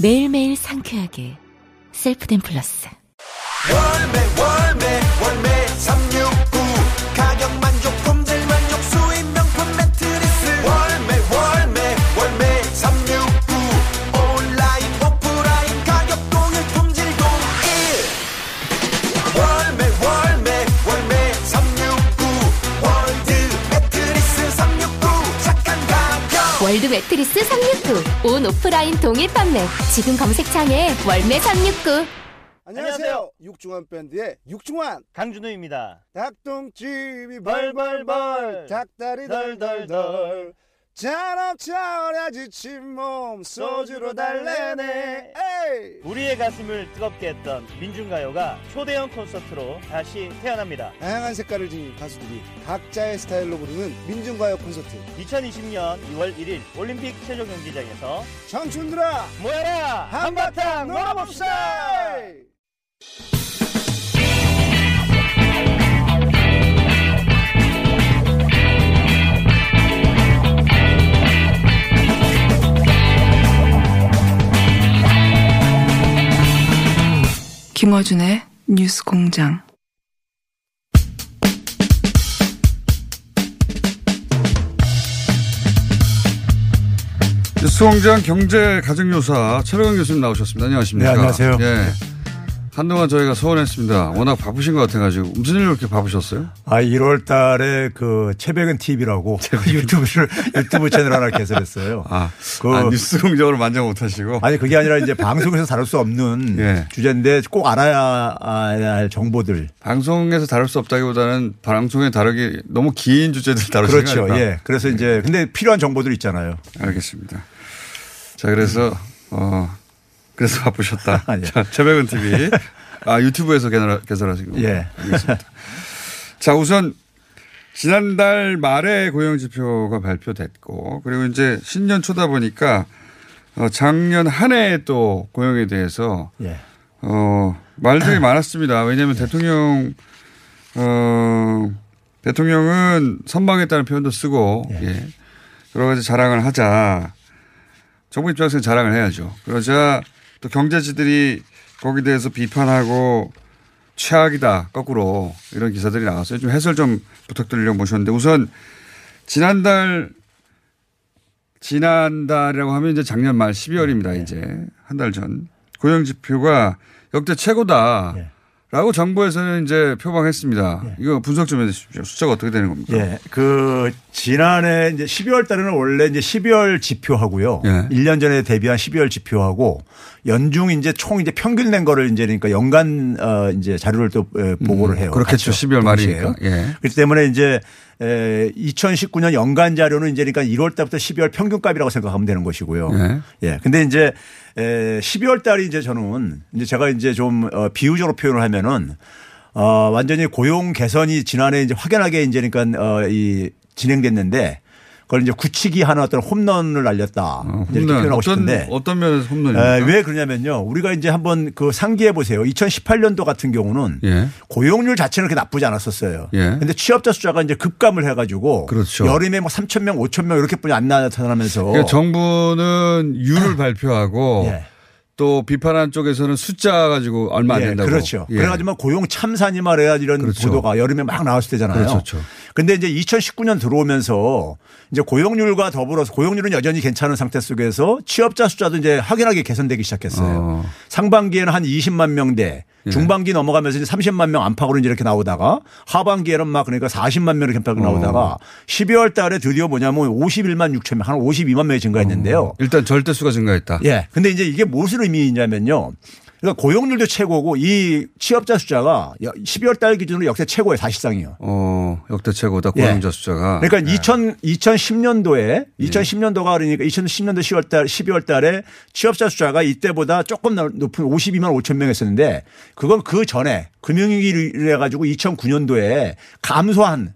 매일매일 상쾌하게 셀프덴 플러스. 월매 월매 월매 369 월드 매트리스 369. 온 오프라인 동일 판매. 지금 검색창에 월매 369. 안녕하세요. 육중한 밴드의 육중한 강준우입니다. 닭똥집이 벌벌벌 닭다리 덜덜덜 잔업 차오라 지친 몸 소주로 달래네. 에이! 우리의 가슴을 뜨겁게 했던 민중가요가 초대형 콘서트로 다시 태어납니다. 다양한 색깔을 지닌 가수들이 각자의 스타일로 부르는 민중가요 콘서트. 2020년 2월 1일 올림픽 체조 경기장에서 청춘들아 모여라! 한바탕 놀아봅시다 김어준의 뉴스 공장. 뉴스 공장 경제 가정요사 최로영 교수님 나오셨습니다. 안녕하십니까? 네, 안녕하세요. 예. 한동안 저희가 소원했습니다. 워낙 바쁘신 것 같아가지고 무슨 일로 이렇게 바쁘셨어요? 아, 1월 달에 그 최백은 TV라고 유튜브를, 유튜브 채널 하나 개설했어요. 아, 그- 아, 뉴스공장으로 만져 못하시고. 아니, 그게 아니라 이제 방송에서 다룰 수 없는 예. 주제인데 꼭 알아야 할 정보들. 방송에서 다룰 수 없다기보다는 방송에 다루기 너무 긴 주제들 다루시는 그렇죠. 거니까. 예. 그래서 이제 근데 필요한 정보들 있잖아요. 알겠습니다. 자, 그래서, 어, 그래서 바쁘셨다. 아, 예. 자, 최백은 TV. 아, 유튜브에서 개설, 개설하신 거. 예. 알겠습니다. 자, 우선 지난달 말에 고용지표가 발표됐고, 그리고 이제 신년 초다 보니까 어, 작년 한 해의 또 고용에 대해서 예. 어, 말들이 많았습니다. 왜냐하면 대통령, 어, 대통령은 선방했다는 표현도 쓰고, 예. 여러 가지 자랑을 하자. 정부 입장에서는 자랑을 해야죠. 그러자 또 경제지들이 거기에 대해서 비판하고 최악이다. 거꾸로 이런 기사들이 나왔어요. 좀 해설 좀 부탁드리려고 모셨는데 우선 지난달 지난달이라고 하면 이제 작년 말 12월입니다. 이제 한 달 전 고용 지표가 역대 최고다. 예. 라고 정부에서는 이제 표방했습니다. 이거 분석 좀 해주십시오. 숫자가 어떻게 되는 겁니까? 예. 그 지난해 이제 12월 달에는 원래 이제 12월 지표하고요. 예. 1년 전에 대비한 12월 지표하고 연중 이제 총 이제 평균 낸 거를 이제 그러니까 연간 어 이제 자료를 또 에, 보고를 해요. 음, 그렇겠죠. 같이 12월 동시에. 말이니까. 예. 그렇기 때문에 이제 에 2019년 연간 자료는 이제 그러니까 1월 달부터 12월 평균값이라고 생각하면 되는 것이고요. 예. 예. 근데 이제 에 12월 달이 이제 저는 이제 제가 이제 좀 어, 비유적으로 표현을 하면은 어 완전히 고용 개선이 지난해 이제 확연하게 이제 그러니까 어 이 진행됐는데 그걸 이제 굳히기 하는 어떤 홈런을 날렸다. 어, 이제 이렇게 홈런. 표현하고 어떤, 싶은데 어떤 면에서 에, 홈런입니까? 왜 그러냐면요. 우리가 이제 한번 그 상기해 보세요. 2018년도 같은 경우는 예. 고용률 자체는 그렇게 나쁘지 않았었어요. 예. 근데 취업자 숫자가 이제 급감을 해가지고 그렇죠. 여름에 뭐 3천 명, 5천 명 이렇게뿐이 안 나타나면서 그러니까 정부는 유를 발표하고 예. 또 비판한 쪽에서는 숫자 가지고 얼마 안 예, 된다고. 그렇죠. 예. 그래가지고 고용 참사니 말해야 이런 그렇죠. 보도가 여름에 막 나왔을 때잖아요. 그렇죠. 근데 이제 2019년 들어오면서 이제 고용률과 더불어서 고용률은 여전히 괜찮은 상태 속에서 취업자 숫자도 이제 확연하게 개선되기 시작했어요. 어. 상반기에는 한 20만 명대, 예. 중반기 넘어가면서 이제 30만 명 안팎으로 이제 이렇게 나오다가 하반기에는 막 그러니까 40만 명 이렇게 안팎으로 나오다가 어. 12월 달에 드디어 뭐냐면 51만 6천 명, 한 52만 명이 증가했는데요. 일단 절대 수가 증가했다. 예. 근데 이제 이게 무엇을 의미냐면요. 그러니까 고용률도 최고고 이 취업자 숫자가 12월 달 기준으로 역대 최고예요 사실상이요. 어, 역대 최고다 예. 고용자 숫자가. 그러니까 2000, 2010년도에 2010년도가 그러니까 2010년도 10월 달 12월 달에 취업자 숫자가 이때보다 조금 높은 52만 5천 명이었었는데 그건 그 전에 금융위기를 해 가지고 2009년도에 감소한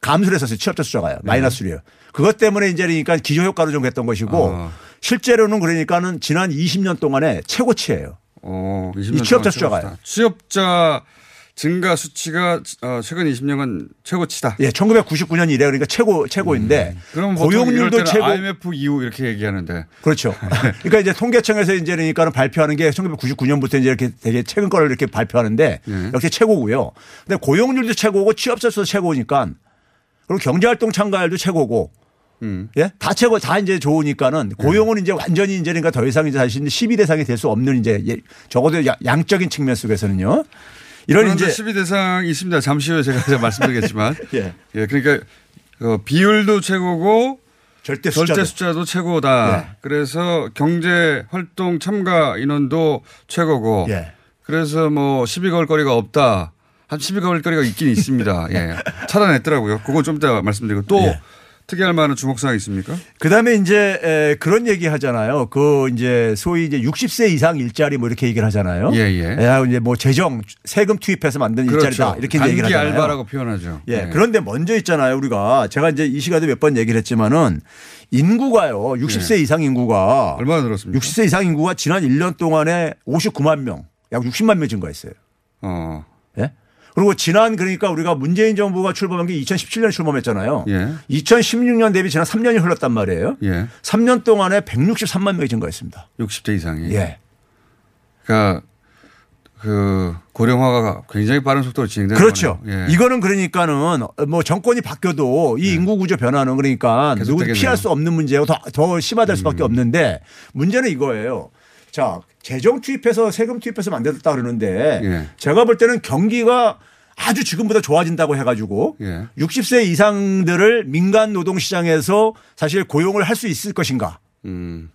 감소를 했었어요. 취업자 숫자가요. 마이너스로요. 그것 때문에 이제 그러니까 기저효과로 좀 했던 것이고 아. 실제로는 그러니까는 지난 20년 동안에 최고치예요. 어, 20년 이 취업자 숫자가요. 최고치다. 취업자 증가 수치가 어, 최근 20년간 최고치다. 예, 1999년 이래 그러니까 최고 최고인데 그럼 보통 고용률도 최고 IMF 이후 이렇게 얘기하는데 그렇죠. 그러니까 이제 통계청에서 이제 그러니까는 발표하는 게 1999년부터 이제 이렇게 되게 최근 거를 이렇게 발표하는데 네. 역시 최고고요. 근데 고용률도 최고고 취업자 수도 최고니까 그리고 경제활동 참가율도 최고고 음. 예? 다 최고 다 이제 좋으니까는 고용은 이제 완전히 이제 그러니까 더 이상 이제 사실 10위 대상이 될 수 없는 이제 예, 적어도 야- 양적인 측면 속에서는요. 이런 이제 12 대상이 있습니다. 잠시 후에 제가 말씀드리겠지만 예. 예, 그러니까 어, 비율도 최고고 절대 숫자도 절대 숫자도 최고다. 예. 그래서 경제 활동 참가 인원도 최고고. 예. 그래서 뭐 시비 걸 거리가 없다. 한 시비 걸 거리가 있긴 있습니다. 예. 찾아냈더라고요. 그건 좀 이따 말씀드리고 또 예. 특이할 만한 주목사항 있습니까? 그 다음에 이제 에, 그런 얘기 하잖아요. 그 이제 소위 이제 60세 이상 일자리 뭐 이렇게 얘기를 하잖아요. 예, 예. 이제 뭐 재정 세금 투입해서 만든 일자리다 이렇게 얘기를 하잖아요. 알바라고 표현하죠. 예. 그런데 먼저 있잖아요. 우리가 제가 이제 이 시간에 몇 번 얘기를 했지만은 인구가요. 60세 이상 인구가 예. 얼마나 늘었습니까? 60세 이상 인구가 지난 1년 동안에 59만 명, 약 60만 명 증가했어요. 어. 예? 그리고 지난 그러니까 우리가 문재인 정부가 출범한 게 2017년에 출범했잖아요. 예. 2016년 대비 지난 3년이 흘렀단 말이에요. 예. 3년 동안에 163만 명이 증가했습니다. 60대 이상이. 예. 그러니까 그 고령화가 굉장히 빠른 속도로 진행되는 그렇죠. 예. 이거는 그러니까는 뭐 정권이 바뀌어도 이 인구 구조 변화는 그러니까 누구 계속되겠네요. 피할 수 없는 문제고 더, 더 심화될 수밖에 없는데 문제는 이거예요. 자, 재정 투입해서 세금 투입해서 만들었다 그러는데 예. 제가 볼 때는 경기가 아주 지금보다 좋아진다고 해가지고 예. 60세 이상들을 민간 노동 시장에서 사실 고용을 할 수 있을 것인가? 음.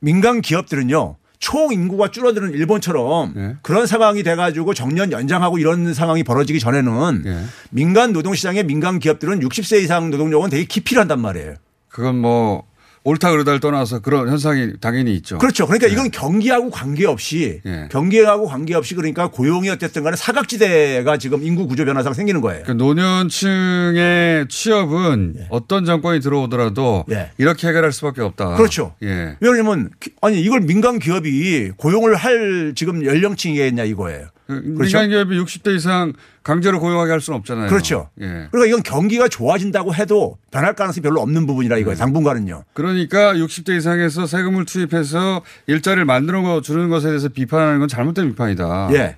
민간 기업들은요. 총 인구가 줄어드는 일본처럼 예. 그런 상황이 돼가지고 정년 연장하고 이런 상황이 벌어지기 전에는 예. 민간 노동 시장의 민간 기업들은 60세 이상 노동력은 되게 기필한단 말이에요. 그건 뭐 옳다 그르다를 떠나서 그런 현상이 당연히 있죠. 그렇죠. 그러니까 이건 경기하고 관계없이 예. 경기하고 관계없이 그러니까 고용이 어쨌든 간에 사각지대가 지금 인구 구조 변화상 생기는 거예요. 그 노년층의 취업은 어떤 정권이 들어오더라도 예. 이렇게 해결할 수밖에 없다. 그렇죠. 예. 왜냐하면 기- 아니 이걸 민간 기업이 고용을 할 지금 연령층이겠냐 이거예요. 그 그렇죠? 민간 기업이 60대 이상 강제로 고용하게 할 수는 없잖아요. 그렇죠. 예. 그러니까 이건 경기가 좋아진다고 해도 변할 가능성이 별로 없는 부분이라 이거예요. 당분간은요. 그러니까 60대 이상에서 세금을 투입해서 일자리를 만들어 주는 것에 대해서 비판하는 건 잘못된 비판이다. 예.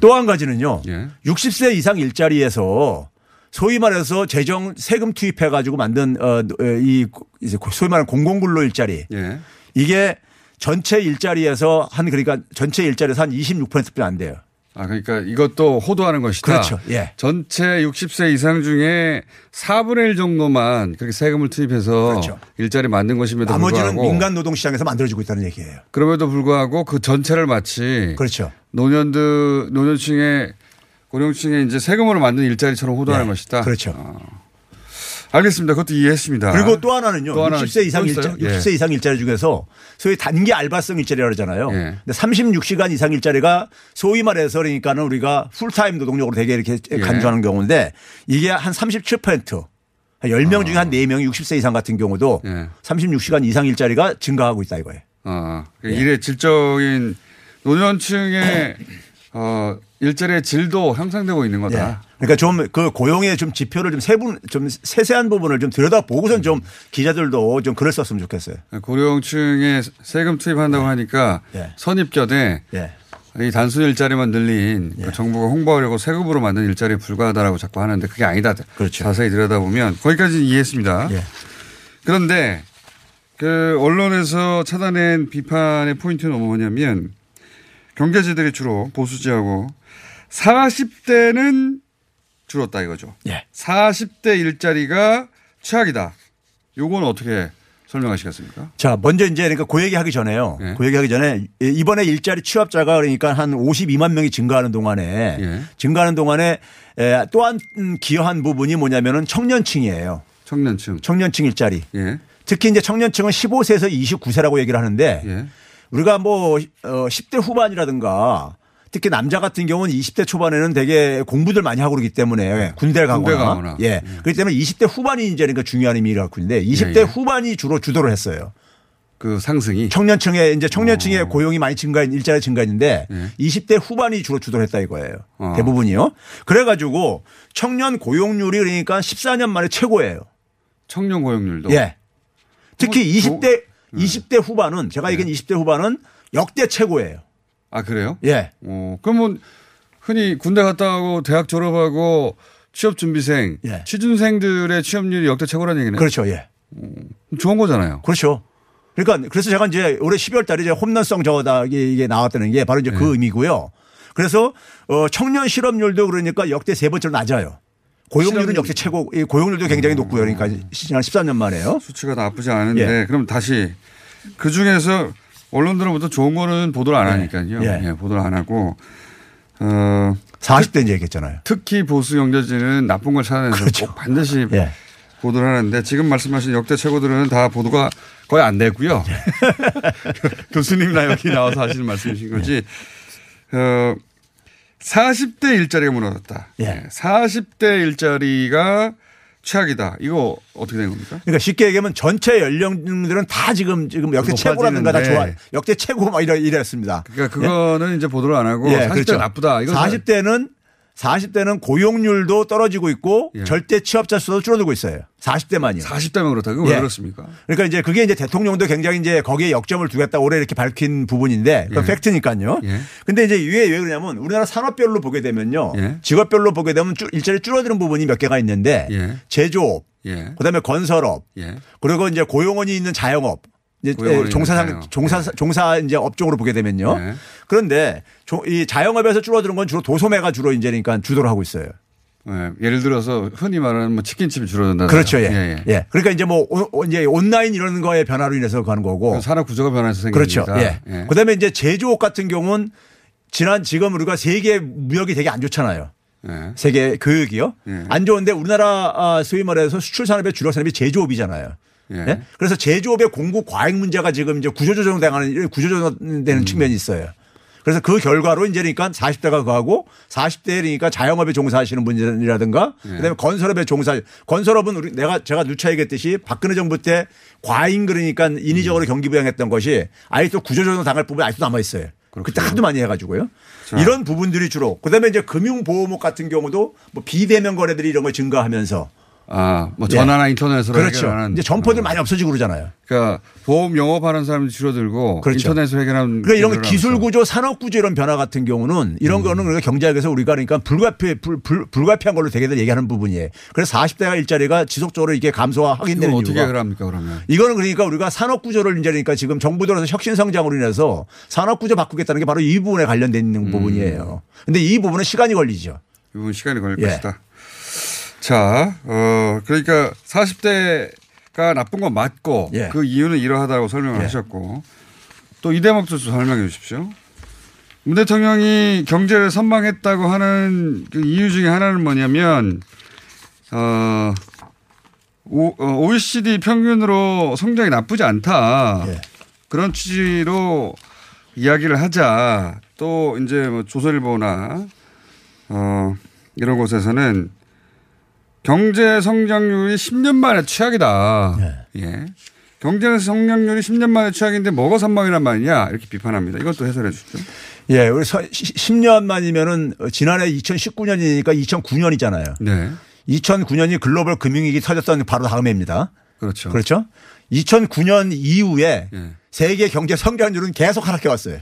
또한 가지는요. 예. 60세 이상 일자리에서 소위 말해서 재정 세금 투입해 가지고 만든 어이 이제 소위 말하는 공공근로 일자리 예. 이게 전체 일자리에서 한 그러니까 전체 일자리에서 한 26%뿐이 안 돼요. 아 그러니까 이것도 호도하는 것이다. 그렇죠. 예. 전체 60세 이상 중에 4분의 1 정도만 그렇게 세금을 투입해서 그렇죠. 일자리 만든 것임에도 나머지는 불구하고 민간 노동 시장에서 만들어지고 있다는 얘기예요. 그럼에도 불구하고 그 전체를 마치 그렇죠. 노년들 노년층의 고령층의 이제 세금으로 만든 일자리처럼 호도하는 네. 것이다. 그렇죠. 알겠습니다. 그것도 이해했습니다. 그리고 또 하나는요. 또 하나 60세 이상 또 일자, 있어요? 예. 60세 이상 일자리 중에서 소위 단기 알바성 일자리라고 그러잖아요. 예. 근데 36시간 이상 일자리가 소위 말해서 그러니까는 우리가 풀타임 노동력으로 되게 이렇게 예. 간주하는 경우인데 이게 한 37%. 한 10명 중에 한 4명이 60세 이상 같은 경우도 아. 예. 36시간 이상 일자리가 증가하고 있다 이거예요. 아, 그 예. 일의 질적인 노년층의 어, 일자리의 질도 향상되고 있는 예. 거다. 그러니까 좀 그 고용의 좀 지표를 좀 세분 좀 세세한 부분을 좀 들여다 보고선 좀 기자들도 좀 글을 썼으면 좋겠어요. 고령층에 세금 투입한다고 하니까 예. 선입견에 예. 이 단순 일자리만 늘린 그 정부가 홍보하려고 세금으로 만든 일자리에 불과하다라고 자꾸 하는데 그게 아니다. 그렇죠. 자세히 들여다보면 거기까지 이해했습니다. 예. 그런데 그 언론에서 찾아낸 비판의 포인트는 뭐냐면 경제지들이 주로 보수지하고 40대는 줄었다 이거죠. 예. 40대 일자리가 최악이다. 요건 어떻게 설명하시겠습니까? 자, 먼저 이제 그러니까 그 얘기 하기 전에요. 예. 그 얘기 하기 전에 이번에 일자리 취업자가 그러니까 한 52만 명이 증가하는 동안에 예. 증가하는 동안에 에, 또한 기여한 부분이 뭐냐면은 청년층이에요. 청년층. 청년층 일자리. 예. 특히 이제 청년층은 15세에서 29세라고 얘기를 하는데 예. 우리가 뭐 어, 10대 후반이라든가 특히 남자 같은 경우는 20대 초반에는 되게 공부들 많이 하고 그러기 때문에 군대를 가거나, 군대 가거나. 예. 그렇기 때문에 20대 후반이 이제 그러니까 중요한 의미를 갖고 있는데 20대 예, 예. 후반이 주로 주도를 했어요. 그 상승이. 청년층에 이제 청년층의 고용이 많이 증가 일자리 증가했는데 어. 예. 20대 후반이 주로 주도를 했다 이거예요. 어. 대부분이요. 그래 가지고 청년 고용률이 그러니까 14년 만에 최고예요. 청년 고용률도. 예. 특히 도- 20대 20대 후반은 제가 얘기한 20대 후반은 역대 최고예요. 아 그래요? 예. 어, 그러면 흔히 군대 갔다 오고 대학 졸업하고 취업 준비생, 예. 취준생들의 취업률이 역대 최고라는 얘기네. 그렇죠. 예. 좋은 거잖아요. 그렇죠. 그러니까 그래서 제가 이제 올해 12월 달에 이제 홈런성 저거다 이게 나왔다는 게 바로 이제 네. 그 의미고요. 그래서 어 청년 실업률도 그러니까 역대 세 번째로 낮아요. 고용률은. 역대 최고, 이 고용률도 굉장히 높고요. 그러니까 지난 13년 만에요. 수치가 나쁘지 않은데 예. 그럼 다시 그 중에서 언론들로부터 좋은 거는 보도를 안 하니까요. 예. 예, 보도를 안 하고 어, 40대 이제 얘기했잖아요. 특히 보수 경제지는 나쁜 걸 찾아내서 그렇죠. 꼭 반드시 예. 보도를 하는데 지금 말씀하신 역대 최고들은 다 보도가 거의 안 되고요. 예. 교수님이나 여기 나와서 하시는 말씀이신 거지. 어, 40대 일자리가 무너졌다. 예. 40대 일자리가 최악이다. 이거 어떻게 된 겁니까? 그러니까 쉽게 얘기하면 전체 연령들은 다 지금 지금 역대 최고라든가 다 좋아. 역대 최고 막 이래 이랬습니다. 그러니까 그거는 이제 보도를 안 하고 예, 40대 그렇죠. 나쁘다. 이거 40대는 40대는 고용률도 떨어지고 있고 예. 절대 취업자 수도 줄어들고 있어요. 40대만이요. 40대면 그렇다. 그거 왜 예. 그렇습니까? 그러니까 이제 그게 이제 대통령도 굉장히 이제 거기에 역점을 두겠다 올해 이렇게 밝힌 부분인데 그건 예. 팩트니까요. 예. 근데 이제 왜, 왜 그러냐면 우리나라 산업별로 보게 되면요. 예. 직업별로 보게 되면 줄- 일자리 줄어드는 부분이 몇 개가 있는데 예. 제조업, 예. 그다음에 건설업, 예. 그리고 이제 고용원이 있는 자영업. 이제 고용원이 종사 있는 자영업. 종사 종사 이제 업종으로 보게 되면요. 네. 그런데 조- 이 자영업에서 줄어드는 건 주로 도소매가 주로 이제 그러니까 주도를 하고 있어요. 예. 예를 들어서 흔히 말하는 뭐 치킨집이 줄어든다. 그렇죠. 예. 예. 예. 그러니까 이제 뭐 오- 이제 온라인 이런 거의 변화로 인해서 가는 거고. 산업 구조가 변해서 생긴 그렇죠. 일이다. 예. 그다음에 이제 제조업 같은 경우는 지난 지금 우리가 세계 무역이 되게 안 좋잖아요. 예. 세계 교육이요. 예. 안 좋은데 우리나라 아, 소위 말해서 수출 산업의 주력 산업이 제조업이잖아요. 예. 예? 그래서 제조업의 공급 과잉 문제가 지금 이제 구조조정 당하는 이런 음. 구조조정되는 측면이 있어요. 그래서 그 결과로 이제 그러니까 40대가 그하고 40대 그러니까 자영업에 종사하시는 분이라든가 예. 그다음에 건설업에 종사 건설업은 우리 내가 제가 누차 얘기했듯이 박근혜 정부 때 과잉 그러니까 음. 인위적으로 경기 부양했던 것이 아직도 구조조정 당할 부분이 아직도 남아 있어요. 그때 하도 많이 해가지고요. 이런 부분들이 주로 그다음에 이제 금융보호목 같은 경우도 뭐 비대면 거래들이 이런 거 증가하면서 아, 뭐 예. 전화나 인터넷으로 그렇죠. 해결하는 이제 점포들 어. 많이 없어지고 그러잖아요. 그러니까 보험 영업하는 사람이 줄어들고 그렇죠. 인터넷으로 해결하는 그러니까 이런 기술. 구조, 산업 구조 이런 변화 같은 경우는 이런 음. 거는 우리가 경제학에서 우리가 그러니까 불가피, 불, 불, 불가피한 걸로 되게들 얘기하는 부분이에요. 그래서 40대가 일자리가 지속적으로 이게 감소하게 이거 되는 어떻게 이유가 해결합니까 그러면? 이거는 그러니까 우리가 산업 구조를 이제 그러니까 지금 정부 들어서 혁신 성장으로 인해서 산업 구조 바꾸겠다는 게 바로 이 부분에 관련된 음. 부분이에요. 근데 이 부분은 시간이 걸리죠. 이 부분 시간이 걸릴 예. 것이다. 자, 어, 그러니까 40대가 나쁜 건 맞고 예. 그 이유는 이러하다고 설명을 예. 하셨고 또 이 대목도 좀 설명해 주십시오. 문 대통령이 경제를 선방했다고 하는 그 이유 중에 하나는 뭐냐면 어, 오, 어, OECD 평균으로 성장이 나쁘지 않다. 예. 그런 취지로 이야기를 하자. 또 이제 뭐 조선일보나 어, 이런 곳에서는 경제 성장률이 10년 만에 최악이다. 예. 경제 성장률이 10년 만에 최악인데 뭐가 선방이란 말이냐 이렇게 비판합니다. 이것도 해설해 주시죠. 예, 우리 10년 만이면은 지난해 2019년이니까 2009년이잖아요. 네. 2009년이 글로벌 금융위기 터졌던 바로 다음 해입니다. 그렇죠. 그렇죠? 2009년 이후에 예. 세계 경제 성장률은 계속 하락해 왔어요.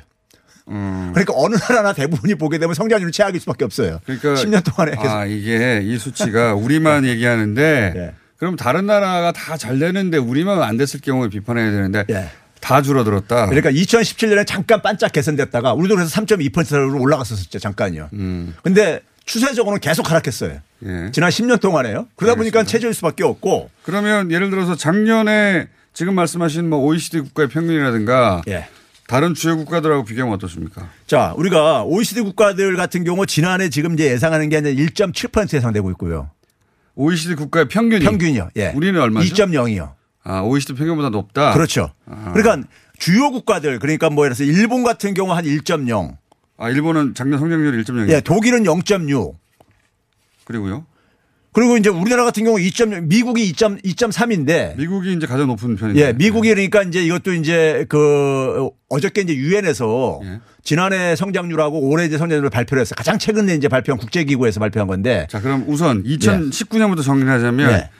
음. 그러니까 어느 나라나 대부분이 보게 되면 성장률은 최악일 수밖에 없어요. 그러니까 10년 동안에 계속. 아, 이게 이 수치가 우리만 얘기하는데 예. 그럼 다른 나라가 다 잘 되는데 우리만 안 됐을 경우에 비판해야 되는데 예. 다 줄어들었다. 그러니까 2017년에 잠깐 반짝 개선됐다가 우리도 그래서 3.2%로 올라갔었죠. 잠깐요. 음. 근데 추세적으로는 계속 하락했어요. 예. 지난 10년 동안에요. 그러다 보니까 알겠습니다. 체질 수밖에 없고 그러면 예를 들어서 작년에 지금 말씀하신 뭐 OECD 국가의 평균이라든가 예. 다른 주요 국가들하고 비교하면 어떻습니까? 자, 우리가 OECD 국가들 같은 경우 지난해 지금 이제 예상하는 게1.7% 예상되고 있고요. OECD 국가의 평균이 평균이요. 예. 우리는 얼마죠? 2.0이요. 아, OECD 평균보다 높다. 그렇죠. 아. 그러니까 주요 국가들 그러니까 뭐 예를 들어서 일본 같은 경우 한 1.0. 아, 일본은 작년 성장률이 1.0. 예, 독일은 0.6. 그리고요. 그리고 이제 우리나라 같은 경우 2.0, 미국이 2., 2.3인데 미국이 이제 가장 높은 편인데. 예, 미국이 그러니까 이제 이것도 이제 그 어저께 이제 유엔에서 예. 지난해 성장률하고 올해 이제 성장률을 발표를 했어요. 가장 최근에 이제 발표한 국제기구에서 발표한 건데. 자, 그럼 우선 2019년부터 정리를 하자면 예.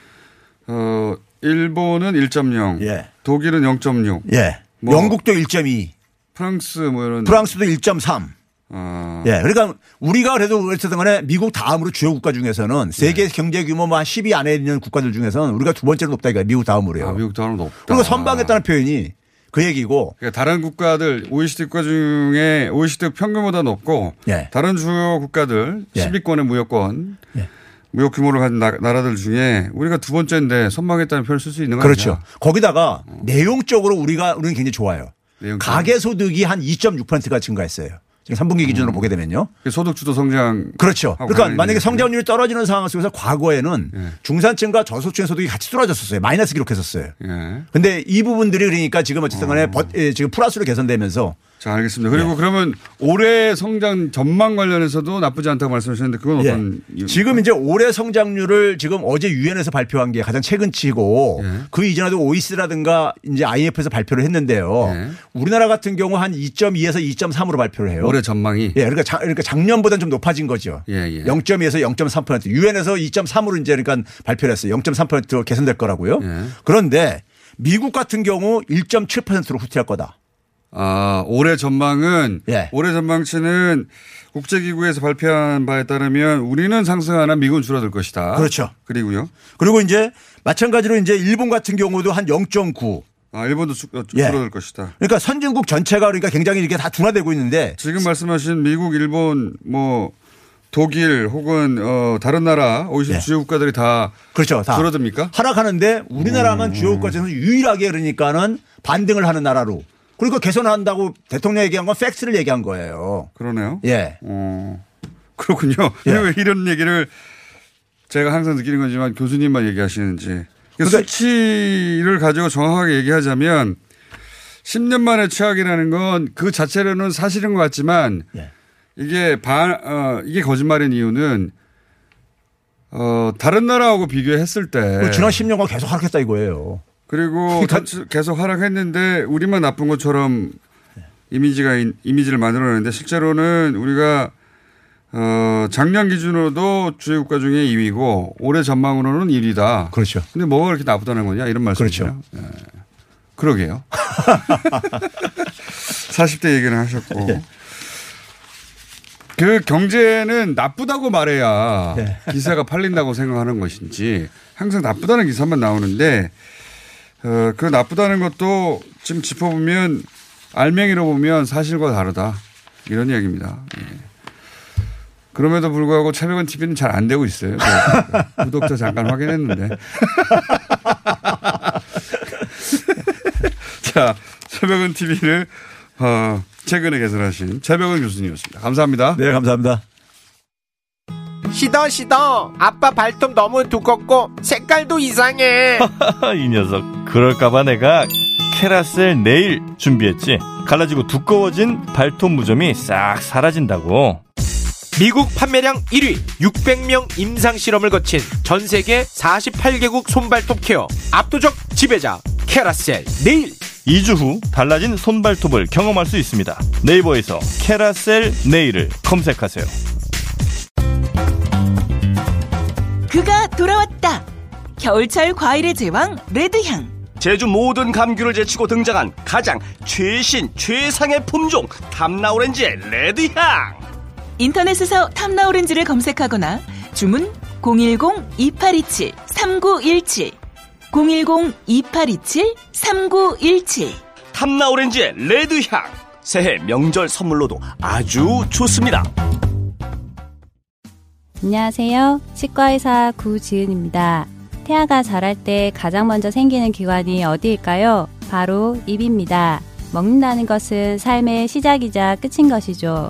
어, 일본은 1.0, 예. 독일은 0.6, 예. 뭐 영국도 1.2, 프랑스 뭐 이런 프랑스도 1.3. 아, 예. 그러니까 우리가 그래도 어쨌든 간에 미국 다음으로 주요 국가 중에서는 세계 경제 규모 뭐한 10위 안에 있는 국가들 중에서는 우리가 두 번째로 높다 이거야. 미국 다음으로요. 아, 미국 다음은 높다. 그리고 선방했다는 표현이 그 얘기고 그러니까 다른 국가들 OECD 국가 중에 OECD 평균보다 높고 예. 다른 주요 국가들 예. 10위권의 무역권 예. 무역 규모를 가진 나, 라들 중에 우리가 두 번째인데 선방했다는 표현을 쓸 수 있는 거 그렇죠. 아니야? 거기다가 내용적으로 우리가 우리는 굉장히 좋아요. 내용적으로. 가계 소득이 한 2.6%가 증가했어요. 지금 3분기 기준으로 보게 되면요. 소득 주도 성장 그렇죠. 그러니까 만약에 성장률이 떨어지는 상황 속에서 과거에는 예. 중산층과 저소득층의 소득이 같이 떨어졌었어요. 마이너스 기록했었어요. 예. 근데 이 부분들이 그러니까 지금 어쨌든 간에 어. 버- 예, 지금 플러스로 개선되면서 자, 알겠습니다. 그리고 예. 그러면 올해 성장 전망 관련해서도 나쁘지 않다고 말씀하셨는데 그건 예. 어떤 이유? 지금 이제 올해 성장률을 지금 어제 유엔에서 발표한 게 가장 최근치고 예. 그 이전에도 OECD라든가 이제 IMF에서 발표를 했는데요. 예. 우리나라 같은 경우 한 2.2에서 2.3으로 발표를 해요. 올해 전망이 예, 그러니까, 작, 그러니까 작년보다는 좀 높아진 거죠. 예, 예. 0.2에서 0.3%. 유엔에서 2.3으로 이제 그러니까 발표를 했어요. 0.3%로 개선될 거라고요. 예. 그런데 미국 같은 경우 1.7%로 후퇴할 거다. 아, 올해 전망은 예. 올해 전망치는 국제기구에서 발표한 바에 따르면 우리는 상승하나 미국은 줄어들 것이다. 그렇죠. 그리고요. 그리고 이제 마찬가지로 이제 일본 같은 경우도 한 0.9. 아, 일본도 주- 어, 예. 줄어들 것이다. 그러니까 선진국 전체가 그러니까 굉장히 이게 다 둔화되고 있는데 지금 말씀하신 미국, 일본, 뭐 독일 혹은 어 다른 나라 OECD 예. 주요 국가들이 다 그렇죠. 다 줄어듭니까? 하락하는데 우리나라만 음. 주요 국가 중에서 유일하게 그러니까는 반등을 하는 나라로 그리고 개선한다고 대통령이 얘기한 건 팩스를 얘기한 거예요. 그러네요. 예. 어, 그렇군요. 예. 왜 이런 얘기를 제가 항상 느끼는 거지만 교수님만 얘기하시는지. 그 그러니까- 수치를 가지고 정확하게 얘기하자면 10년 만에 최악이라는 건 그 자체로는 사실인 것 같지만 예. 이게 반, 어, 이게 거짓말인 이유는 어, 다른 나라하고 비교했을 때 그리고 지난 10년간 계속 하락했다 이거예요. 그리고 전체- 계속 하락했는데 우리만 나쁜 것처럼 이미지가 인- 이미지를 만들어내는데 실제로는 우리가 어 작년 기준으로도 주요 국가 중에 2위고 올해 전망으로는 1위다. 그렇죠. 근데 뭐가 그렇게 나쁘다는 거냐 이런 말씀이죠. 예. 그러게요. 40대 얘기는 하셨고. 예. 그 경제는 나쁘다고 말해야 예. 기사가 팔린다고 생각하는 것인지 항상 나쁘다는 기사만 나오는데 어, 그 나쁘다는 것도 지금 짚어보면 알맹이로 보면 사실과 다르다 이런 이야기입니다. 예. 그럼에도 불구하고 차벽은 TV는 잘 안 되고 있어요. 구독자 잠깐 확인했는데. 자, 차벽은 TV를 어, 최근에 개설하신 차벽은 교수님이었습니다. 감사합니다. 네, 감사합니다. 시더 시더 아빠 발톱 너무 두껍고 색깔도 이상해 이 녀석 그럴까봐 내가 캐라셀 네일 준비했지 갈라지고 두꺼워진 발톱 무좀이 싹 사라진다고 미국 판매량 1위 600명 임상 실험을 거친 전 세계 48개국 손발톱 케어. 압도적 지배자 캐라셀 네일. 2주 후 달라진 손발톱을 경험할 수 있습니다. 네이버에서 캐라셀 네일을 검색하세요. 그가 돌아왔다. 겨울철 과일의 제왕 레드향. 제주 모든 감귤을 제치고 등장한 가장 최신 최상의 품종 탐나오렌지의 레드향 인터넷에서 탐나 오렌지를 검색하거나 주문 010-2827-3917 010-2827-3917 탐나 오렌지의 레드향 새해 명절 선물로도 아주 좋습니다 안녕하세요. 치과의사 구지은입니다. 태아가 자랄 때 가장 먼저 생기는 기관이 어디일까요? 바로 입입니다. 먹는다는 것은 삶의 시작이자 끝인 것이죠.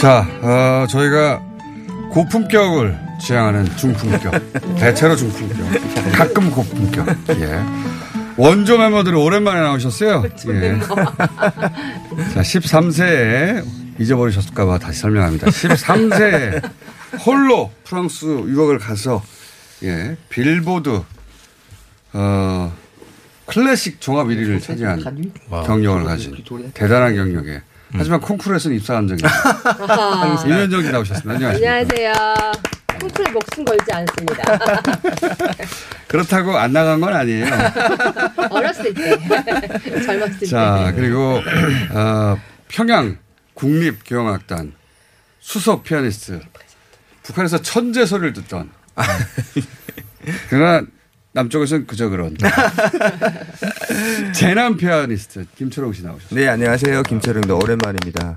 자, 어, 저희가 고품격을 지향하는 중품격. 대체로 중품격. 가끔 고품격. 예. 원조 멤버들이 오랜만에 나오셨어요. 예. 자, 13세에 잊어버리셨을까봐 다시 설명합니다. 13세에 홀로 프랑스 유학을 가서 예, 빌보드 어, 클래식 종합 1위를 차지한 경력을 가진 대단한 경력에 하지만 콩쿠르에서는 입사한 적이 있어요. 이면정 씨 나오셨습니다. 안녕하십니까. 안녕하세요. 콩쿨에 목숨 걸지 않습니다. 그렇다고 안 나간 건 아니에요. 어렸을 때. 젊었을 때. 자, 그리고 어, 평양 국립교향악단 수석 피아니스트. 북한에서 천재 소리를 듣던. 그러나 남쪽에서는 그저 그런. 재난 피아니스트 김철웅 씨 나오셨습니다. 네, 안녕하세요. 김철웅입니다. 오랜만입니다.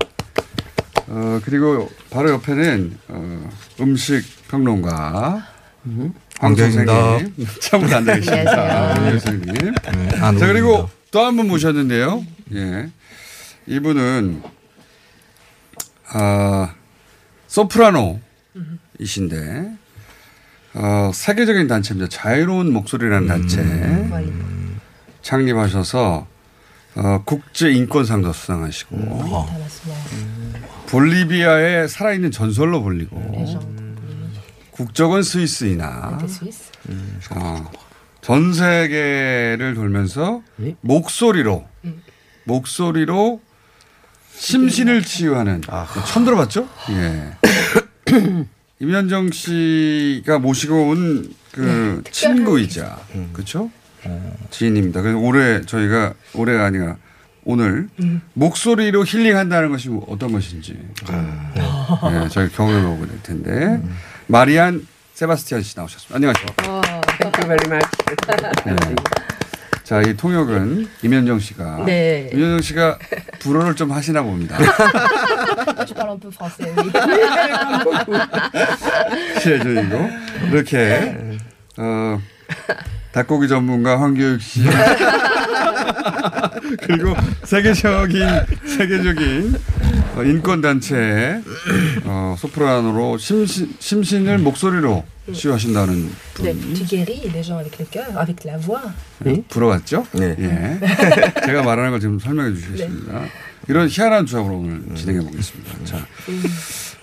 어, 그리고 바로 옆에는 어, 음식 평론가 황. 선생님 참으로 앉아 계십니다. 안녕하세요. 황 선생님. 안자 그리고. 또 한 분 모셨는데요. 예, 이분은 아 소프라노이신데 어, 세계적인 단체입니다. 자유로운 목소리라는 단체. 창립하셔서 어, 국제 인권상도 수상하시고. 볼리비아의 살아있는 전설로 불리고. 국적은 스위스이나. 어, 전 세계를 돌면서 목소리로 목소리로 심신을 치유하는. 처음 들어봤죠? 예. 임현정 씨가 모시고 온그 친구이자 그렇죠? 지인입니다. 그래서 올해 저희가 올해가 아니라 오늘 목소리로 힐링한다는 것이 뭐 어떤 것인지 예, 저희 경험해 보게 될 텐데 마리안 세바스티안 씨 나오셨습니다. 안녕하세요. Thank you very much. 네. 자, 이 통역은 임현정 씨가 네. 임현정 씨가 불어를 좀 하시나 봅니다. Je parle un peu français, oui. 실제이고 이렇게 어, 닭고기 전문가 황교육 씨 그리고 세계적인 세계적인 어, 인권 단체 어, 소프라노로 심신, 심신을 목소리로 치유하신다는 분 네, tu guéris les gens avec le cœur, avec la voix. 불어갔죠? 네. 예. 제가 말하는 걸 지금 설명해 주시겠습니다. 이런 희한한 조합으로 오늘 진행해 보겠습니다. 자,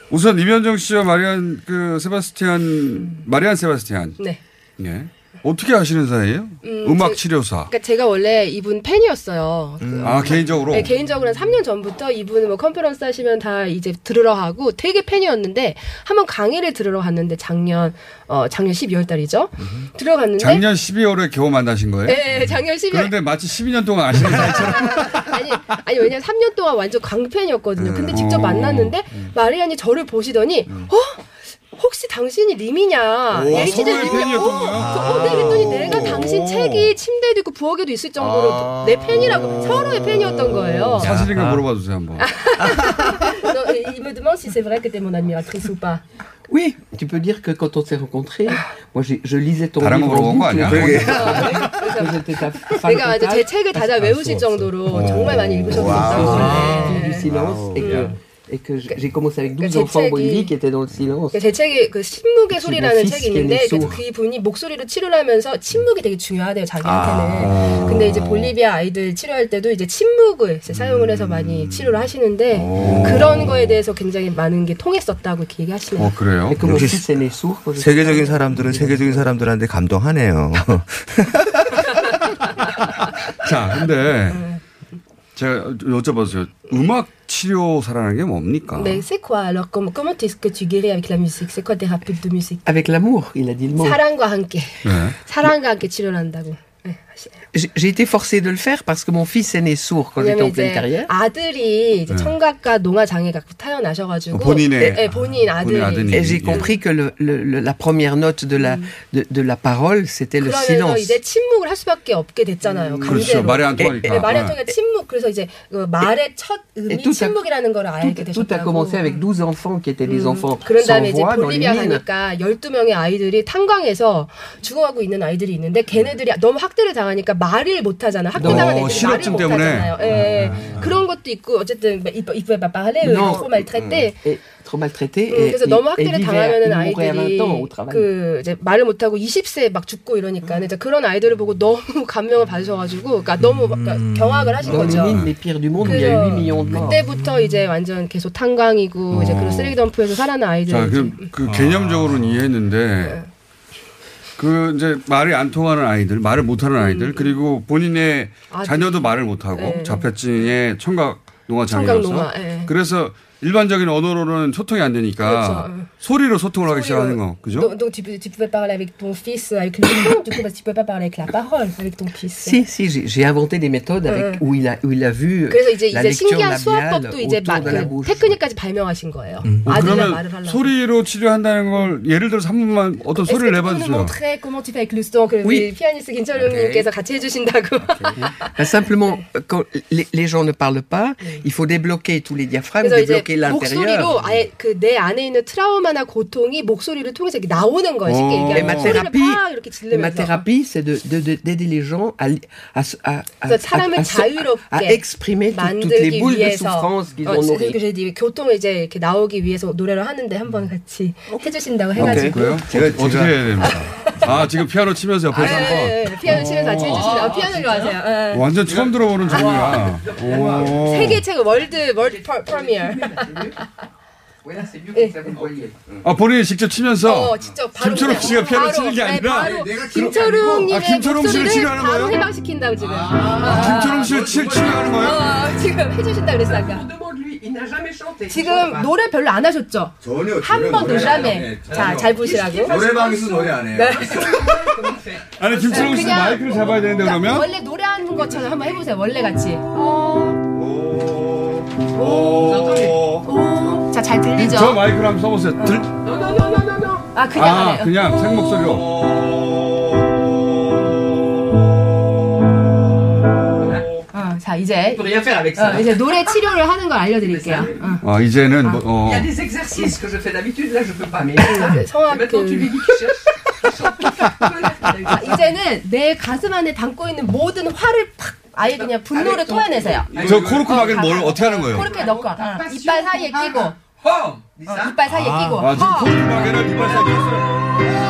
우선 임현정 씨와 마리안 그 세바스티안 마리안 세바스티안 네. 예. 어떻게 아시는 사이예요? 음, 음, 악 제- 치료사. 그러니까 제가 원래 이분 팬이었어요. 그- 아 개인적으로. 네, 개인적으로는 3년 전부터 이분 뭐 컨퍼런스 하시면 다 이제 들으러 하고 되게 팬이었는데 한번 강의를 들으러 갔는데 작년 어 작년 12월 달이죠. 들어갔는데 작년 12월에 겨우 만나신 거예요? 네, 작년 12월 그런데 마치 12년 동안 아시는 사이처럼. 아니 아니 왜냐 면 3년 동안 완전 광팬이었거든요. 근데 직접 어. 만났는데 마리안이 저를 보시더니 어 혹시 당신이 림이냐? 오, LCD? 팬이었던 어, 어, 네, 그랬더니 내가 당신 책이 침대에도 있고 부엌에도 있을 정도로 내 팬이라고 서로의 팬이었던 거예요. 사실인가 물어봐 주세요 한번. Il me demande si c'est vrai que t'es mon admiratrice ou pas. Oui, tu peux dire que quand on s'est rencontrés, moi j'ai- je lisais ton livre en boucle. 내가 제. 책을 다다 외우실 정도로 정말 많이 읽으셨었다고. du 네. silence et que, et que j'ai commencé avec 12제 enfants 책이- Bolivie qui étaient dans le silence. 제 책이 그 침묵의 소리라는 책이 있는데 né 그, sourd. 그 분이 목소리로 치료를 하면서 침묵이 되게 중요하대요 자기한테는. 아. 근데 이제 볼리비아 아이들 치료할 때도 이제 침묵을 이제 사용을 해서 많이 치료를 하시는데 그런 거에 대해서 굉장히 많은 게 통했었다고 이렇게 얘기하시네요. 어 그래요? quand je- 세계적인 사람들은 세계적인 사람들한테 감동하네요. 자, 근데 제가 여쭤봤어요. 음악 치료사라는 게 뭡니까? Mais c'est quoi alors Comment, comment est-ce que tu guéris avec la musique C'est quoi thérapeute de musique Avec l'amour, il a dit le mot. 사랑과 함께. 네. 사랑과 함께 치료를 한다고. 네. J'ai été forcé de le faire parce que mon fils est né sourd quand j'étais en pleine carrière. 아들이 이제 네. 청각과 농아 장애가 태어나셔가지고 본인의- 네, 네, 본인 아들이 Et j'ai compris que le, le- le- la première note de la, de, de la parole, c'était le silence. 이제 침묵을 할 수밖에 없게 됐잖아요. 강제로. 그렇죠. 말이 안 통하니까. 네, 말이 안 네. 통하니까 침묵. 그래서 이제 그 말의 첫 a- 침묵이라는 걸 알게 Tout a 되셨다고. commencé avec 12 enfants qui étaient des 음, enfants 그런 다음에 이제 볼리비아. 가니까 12명의 아이들이 탄광에서 죽어가고 있는 아이들이 있는데 걔네들이 너무 학대를 당하니까 말을 못 하잖아. 학대당한 어, 애들이 말을 못. 하잖아요. 예. 그런 것도 있고 어쨌든 il pouvait pas parler, Non. trop maltraité. Et trop maltraité. 음, et- 그래서 너무 학대를 당하면은 il mourait à 20 아이들이. 그 이제 말을 못 하고 20세에 막 죽고 이러니까 이제 그런 아이들을 보고 너무 감명을 받으셔가지고 그러니까 너무 그러니까 경악을 하신 거죠. mines les pires du monde, il y a 8 millions de morts. 그때부터 이제 완전 계속 탄광이고 이제 그런 쓰레기 덤프에서 살아난 아이들. 자, 그, 그 개념적으로는 이해했는데 그 이제 말이 안 통하는 아이들, 말을 못하는 아이들, 그리고 본인의 아들. 자녀도 말을 못하고 네. 자폐증의 청각 농화 청각 농화, 예. 그래서 일반적인 언어로는 소통이 안 되니까 그렇죠. 소리로 소통을 하기 시작하는 거, 그죠? Donc, donc tu, peux, tu pouvais parler avec ton fils avec le son, du coup, parce que tu peux pas parler avec la parole avec ton fils. Si, si, j'ai inventé des méthodes avec, 음. où, il a, où il a vu 그래서 이제 이제 신기한 수화법도 이제 그 bouche. 테크닉까지 발명하신 거예요. 어, 아들이랑 말을 그러면 하려고. 소리로 치료한다는 걸 예를 들어서 한 번만 어떤 소리를 nous 내봐 주세요. montrer comment tu fais avec le son que Oui. 피아니스트 김철웅님께서 같이 해 주신다고. Ben, simplement, quand les, les gens ne parlent pas, il faut débloquer tous les diaphragmes, débloquer. 목소리로 아예 그 내 안에 있는 트라우마나 고통이 목소리를 통해서 이렇게 나오는 거예요. 쉽게 ma 얘기하면 소리를 thérapie, 막 이렇게 질르면서. thérapie, c'est de, de- de- d'aider les gens à, à, à, 사람을 자유롭게 à exprimer tout- toutes les 만들기 boules de 위해서 souffrance qu'ils 어, ont 그래서 nourries. 그래서 이제 교통을 이제 이렇게 나오기 위해서 노래를 하는데 한번 같이 해주신다고 해가지고 그래요? 제가- 어떻게 해야 됩니까? 아, 지금 피아노 치면서 옆에서 아, 한번. 예, 예. 피아노 치면서 같이 해주시다. 아, 피아노로 하세요. 예. 완전 처음 들어보는 종류야. 오. 세계 최고 월드 월드 프리미어. 아, 본인이 직접 치면서 어, 직접 바로 김철웅 씨가 피아노 바로, 치는 게 네, 아니라 바로 내가 김철웅님의 아, 김철웅 씨를 목소리를 치료하는 바로 거예요? 해방시킨다고 지금. 아, 김철웅 씨를 치- 치료하는 거예요? 어, 지금 해주신다 그랬어 아까. 지금 노래 별로 안 하셨죠? 전혀 한 전혀 번도 노래 안 jamais. 해요. 자. 잘 보시라고. 노래방에서 노래 안 해요. 네. 아니, 김철웅 씨 그냥- 마이크를 잡아야 되는데 그러니까 그러면? 원래 노래하는 것처럼 한번 해보세요. 원래 같이. 자, 잘 들리죠? 저 마이크를 한번 써보세요. 들... 아, 그냥 안 아. 그냥 생목소리로. 이제. 어, 이제 노래 치료를 하는 걸 알려드릴게요. 어. 아, 이제는 뭐, 어. 성악 qu'il cherche. 자, 이제는 내 가슴 안에 담고 있는 모든 화를 팍 아예 그냥 분노를 토해내세요. 저 코르크 마개는 뭘 어떻게 하는 거예요? 코르크에 넣고 어, 이빨 사이에 끼고 어, 이빨 사이에 끼고 아, 지금 어. 코르크 마개를 이빨 사이에 꼈어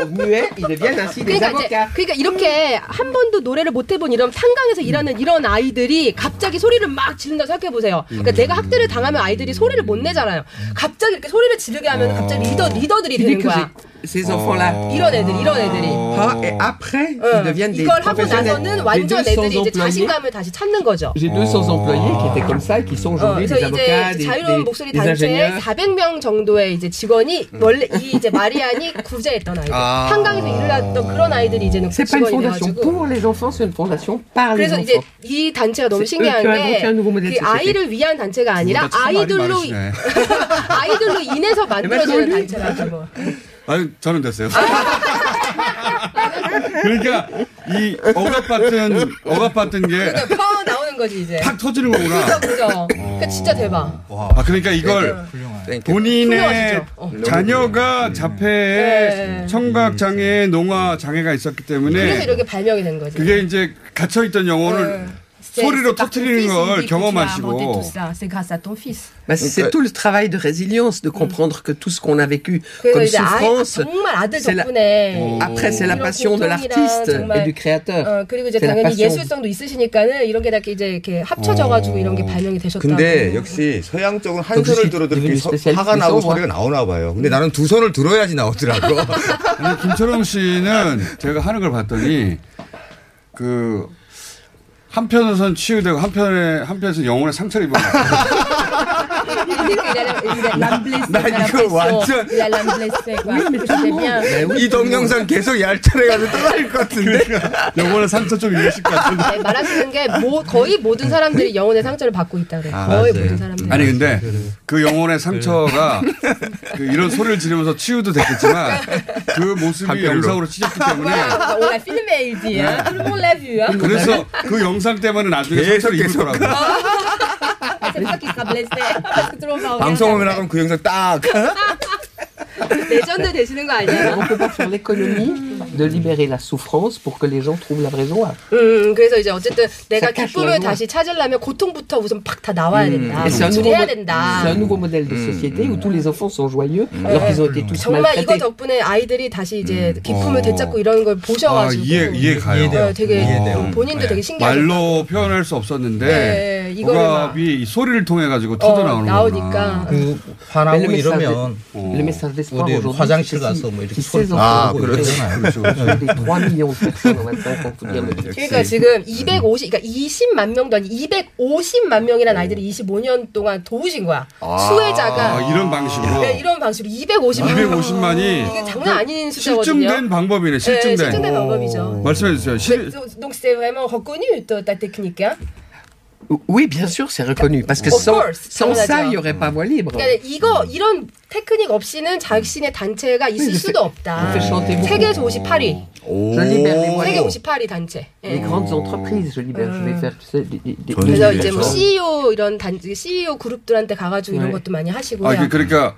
sont muets, ils deviennent ainsi des 그러니까 이제. 그러니까 이렇게 한 번도 노래를 못 해본 이런 탄광에서 일하는 이런 아이들이 갑자기 소리를 막 지른다 생각해 보세요. 그러니까 내가 학대를 당하면 아이들이 소리를 못 내잖아요. 갑자기 이렇게 소리를 지르게 하면 갑자기 리더 리더들이 되는 거야. Ces enfants-là. 이런 애들 이런 애들이. Ah, et après, 어, ils deviennent des 이걸 하고. 나서는 J'ai 완전 200 애들이 이제 employés. 자신감을 다시 찾는 거죠. J'ai 200 employés qui étaient comme ça et qui sont 어, aujourd'hui 그래서 des avocats, 이제 des, 자유로운 des, 목소리 des 단체에 ingénieurs. 400명 정도의 이제 직원이 원래 이 이제 마리안이 구제했던 아이들, 아. 한강에서 일을 했던 그런 아이들이 이제는 C'est pas une 직원이 fondation 돼가지고. pour les enfants, c'est une fondation par les 그래서 이제 enfants. 이 단체가 너무 신기한 게 그. 아이를 위한 단체가 아니라 아이들로. 아이들로 인해서 만들어지는 그러니까 단체라고. 아니 저는 됐어요. 그러니까 이 억압 받은 억압 받은 게 그러니까 펑 나오는 거지 이제. 팍 터지는 거구나. 그죠, 그죠. 그러니까 진짜 대박. 아 그러니까 이걸 본인의 훌륭하시죠. 어. 자녀가 자폐에 네. 청각 장애, 농화 장애가 있었기 그래서 때문에 이렇게 발명이 된 거지. 그게 이제 갇혀 있던 영혼을 소리로 터트리는 걸 경험하시고 C'est grâce à ton fils. Bah, c'est tout le travail de résilience, de comprendre que tout ce qu'on a vécu comme souffrance, c'est la- après c'est la passion de l'artiste et du créateur. 어, 그리고 이제 C'est la 당연히 passion. 예술성도 있으시니까는 이런 게다 이렇게 이제 이렇게 합쳐져가지고 이런 게 발명이 되셨다고. 근데 역시 서양적으로 한 Donc, 손을 들어도 이렇게 화가 나고 소리가 나오나 봐요. 근데 나는 두 손을 들어야지 나오더라고. 김철웅 씨는 제가 하는 걸 봤더니 그 한편으로선 치유되고 한편에 한편에서 영혼의 상처를 입은 나 이거 완전 이 동영상 계속 얄짤해가지고 떠날 것 같은데. 영혼의 상처 좀 입으실 것 같은데. 네, 말하시는 게 모, 거의 모든 사람들이 영혼의 상처를 받고 있다 그래. 요 아, 거의 맞아요. 모든 사람들이. 아니 근데 그 영혼의 상처가 그 이런 소리를 지르면서 치유도 됐겠지만 그 모습이. 영상으로 찢었기 때문에 l'a vu. Hein? 그래서 그 영상 때문에 나중에 상처를 계속. 입더라고 tout le monde va regarder. 방송을 나가면 그 영상 딱. 레전드 되시는 거 아니에요? On peut pas faire l'économie de libérer la souffrance pour que les gens trouvent la vraie joie. 음, 그래서 이제 어쨌든 내가 기쁨을. 다시 찾으려면 고통부터 우선 팍 다 나와야 된다. C'est un, nouveau, 해야 mo- 된다. c'est un nouveau modèle de société où tous les enfants sont joyeux alors qu'ils ont été tous 정말 이거 maltraités. 덕분에 아이들이 다시 이제 기쁨을 어. 되찾고 이런 걸 아, 보셔가지고 이해 이해 가요. 어, 되게 이해돼요. 본인도 되게 신기하죠. 말로 표현할 수 없었는데 네, 이거를 억압이 이 소리를 통해 가지고 터져 나오는 나오니까. 그 화나고 Mais le message 이러면 de- le message d'espoir aujourd'hui, 화장실 가서 뭐 이렇게 소리 아, enfants 그렇죠. 그렇죠. des 3 millions de personnes en 25 ans, faut dire le truc. 그러니까 지금 250, 그러니까 20만 명도 아니 250만 명이라는 아이들이 25년 동안 도우신 거야. 수혜자가 아, 이런 방식으로 네, 이런 방식으로 250만 250만이 이게 장난 아닌 숫자거든요. 실증된 방법이네. 네, 실증된. 실증된 방법이죠. 말씀해 주세요. 실, Donc c'est vraiment reconnu ta ta technique. Hein? Oui, bien sûr, c'est reconnu. Parce que Of sans, course, sans ça, il n'y aurait pas voix libre. 그러니까 이거 이런 테크닉 없이는 자신의 단체가 있을 수도 없다. 세계에서 58위. Je libère les voix 세계 libres. 58위 단체. 예. Les grandes entreprises, je libère, je vais faire tu sais, des, des- des- 그래서 des- 이제 뭐 CEO 이런 단지 CEO 그룹들한테 가가지고 이런 네. 것도 많이 하시고요. 아, 그러니까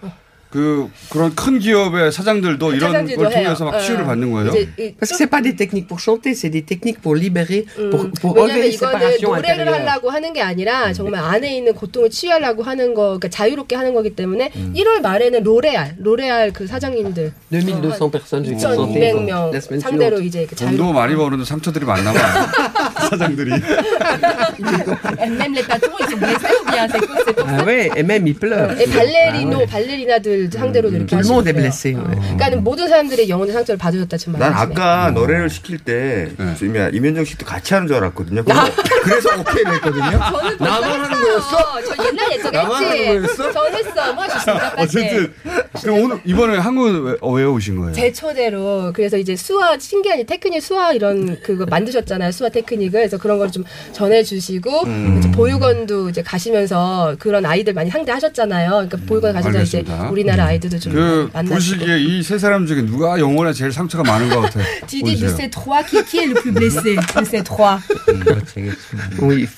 그 그런 큰 기업의 사장들도 이런 걸. 통해서 막 치유를 어. 받는 거예요. 이제 이- Parce que c'est pas des techniques pour chanter, c'est des techniques pour libérer, pour, enlever les 이거는 séparations 노래를. 하려고 하는 게 아니라 정말 안에 있는 고통을 치유하려고 하는 거, 그러니까 자유롭게 하는 거기 때문에 1월 말에는 로레알, 로레알 그 사장님들 2200 personnes, j'ai fait chanter 2,200명 la semaine 상대로. 이제 이렇게 돈도 자유롭게 많이 버는데 상처들이 많나 봐요. 사장들이. même les patrons ils sont blessés ou bien c'est quoi c'est pour Ah ouais, et même ils pleurent. 예, 발레리 발레리나들 상대로 이렇게 le monde est 하시고요. blessé. ouais. 그러니까 모든 사람들이 영혼의 상처를 받으셨다 지금 난. 아까 노래를 시킬 때 지금 이면정 씨도 같이 하는 줄 알았거든요. 그래서, 오케이 벌써 나만 하는. 거였어? 저 옛날 예전에 나만. 하는 거였어? 전 했어. 뭐 진짜 어쨌든 그럼 오늘 이번에 한국 왜, 어, 왜 오신 거예요? 제 초대로 그래서 이제 수화 신기한 이 테크닉 수화 이런 그거 만드셨잖아요 수화 테크닉을 그래서 그런 걸 좀 전해주시고 음. 이제 보육원도 이제 가시면서 그런 아이들 많이 상대하셨잖아요. 그러니까 보육원 가셔서 이제 알겠습니다. 우리나라 아이들도 좀 그 만나시고. 보시기에 이 세 사람 중에 누가 영혼에 제일 상처가 많은 것 같아요? Qui, qui est le plus blessé de ces trois Oui.